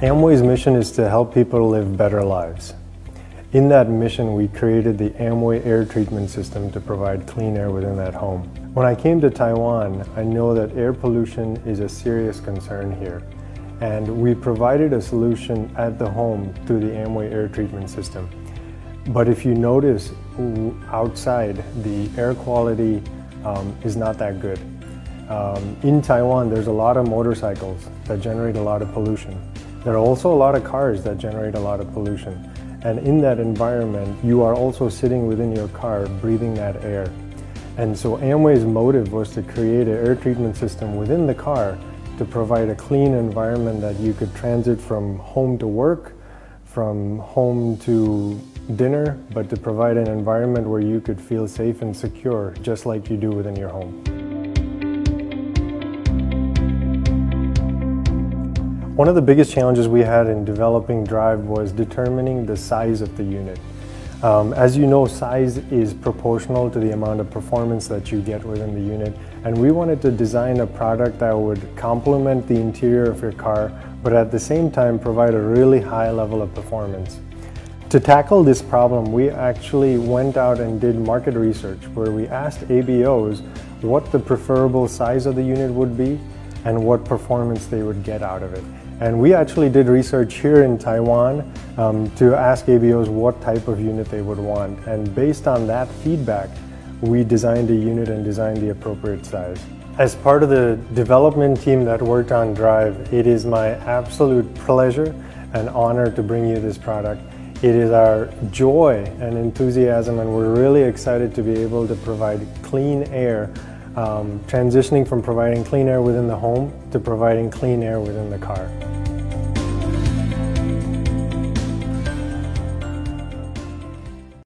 Amway's mission is to help people live better lives. In that mission, we created the Amway air treatment system to provide clean air within that home. When I came to Taiwan, I know that air pollution is a serious concern here. And we provided a solution at the home through the Amway air treatment system. But if you notice outside, the air quality um, is not that good. Um, in Taiwan, there's a lot of motorcycles that generate a lot of pollution. There are also a lot of cars that generate a lot of pollution. And in that environment, you are also sitting within your car breathing that air. And so Amway's motive was to create an air treatment system within the car to provide a clean environment that you could transit from home to work, from home to dinner, but to provide an environment where you could feel safe and secure, just like you do within your home. One of the biggest challenges we had in developing Drive was determining the size of the unit. Um, as you know, size is proportional to the amount of performance that you get within the unit, and we wanted to design a product that would complement the interior of your car, but at the same time provide a really high level of performance. To tackle this problem, we actually went out and did market research where we asked ABOs what the preferable size of the unit would be and what performance they would get out of it. And we actually did research here in Taiwan um, to ask ABOs what type of unit they would want. And based on that feedback, we designed a unit and designed the appropriate size. As part of the development team that worked on Drive, it is my absolute pleasure and honor to bring you this product. It is our joy and enthusiasm, and we're really excited to be able to provide clean air um, transitioning from providing clean air within the home to providing clean air within the car.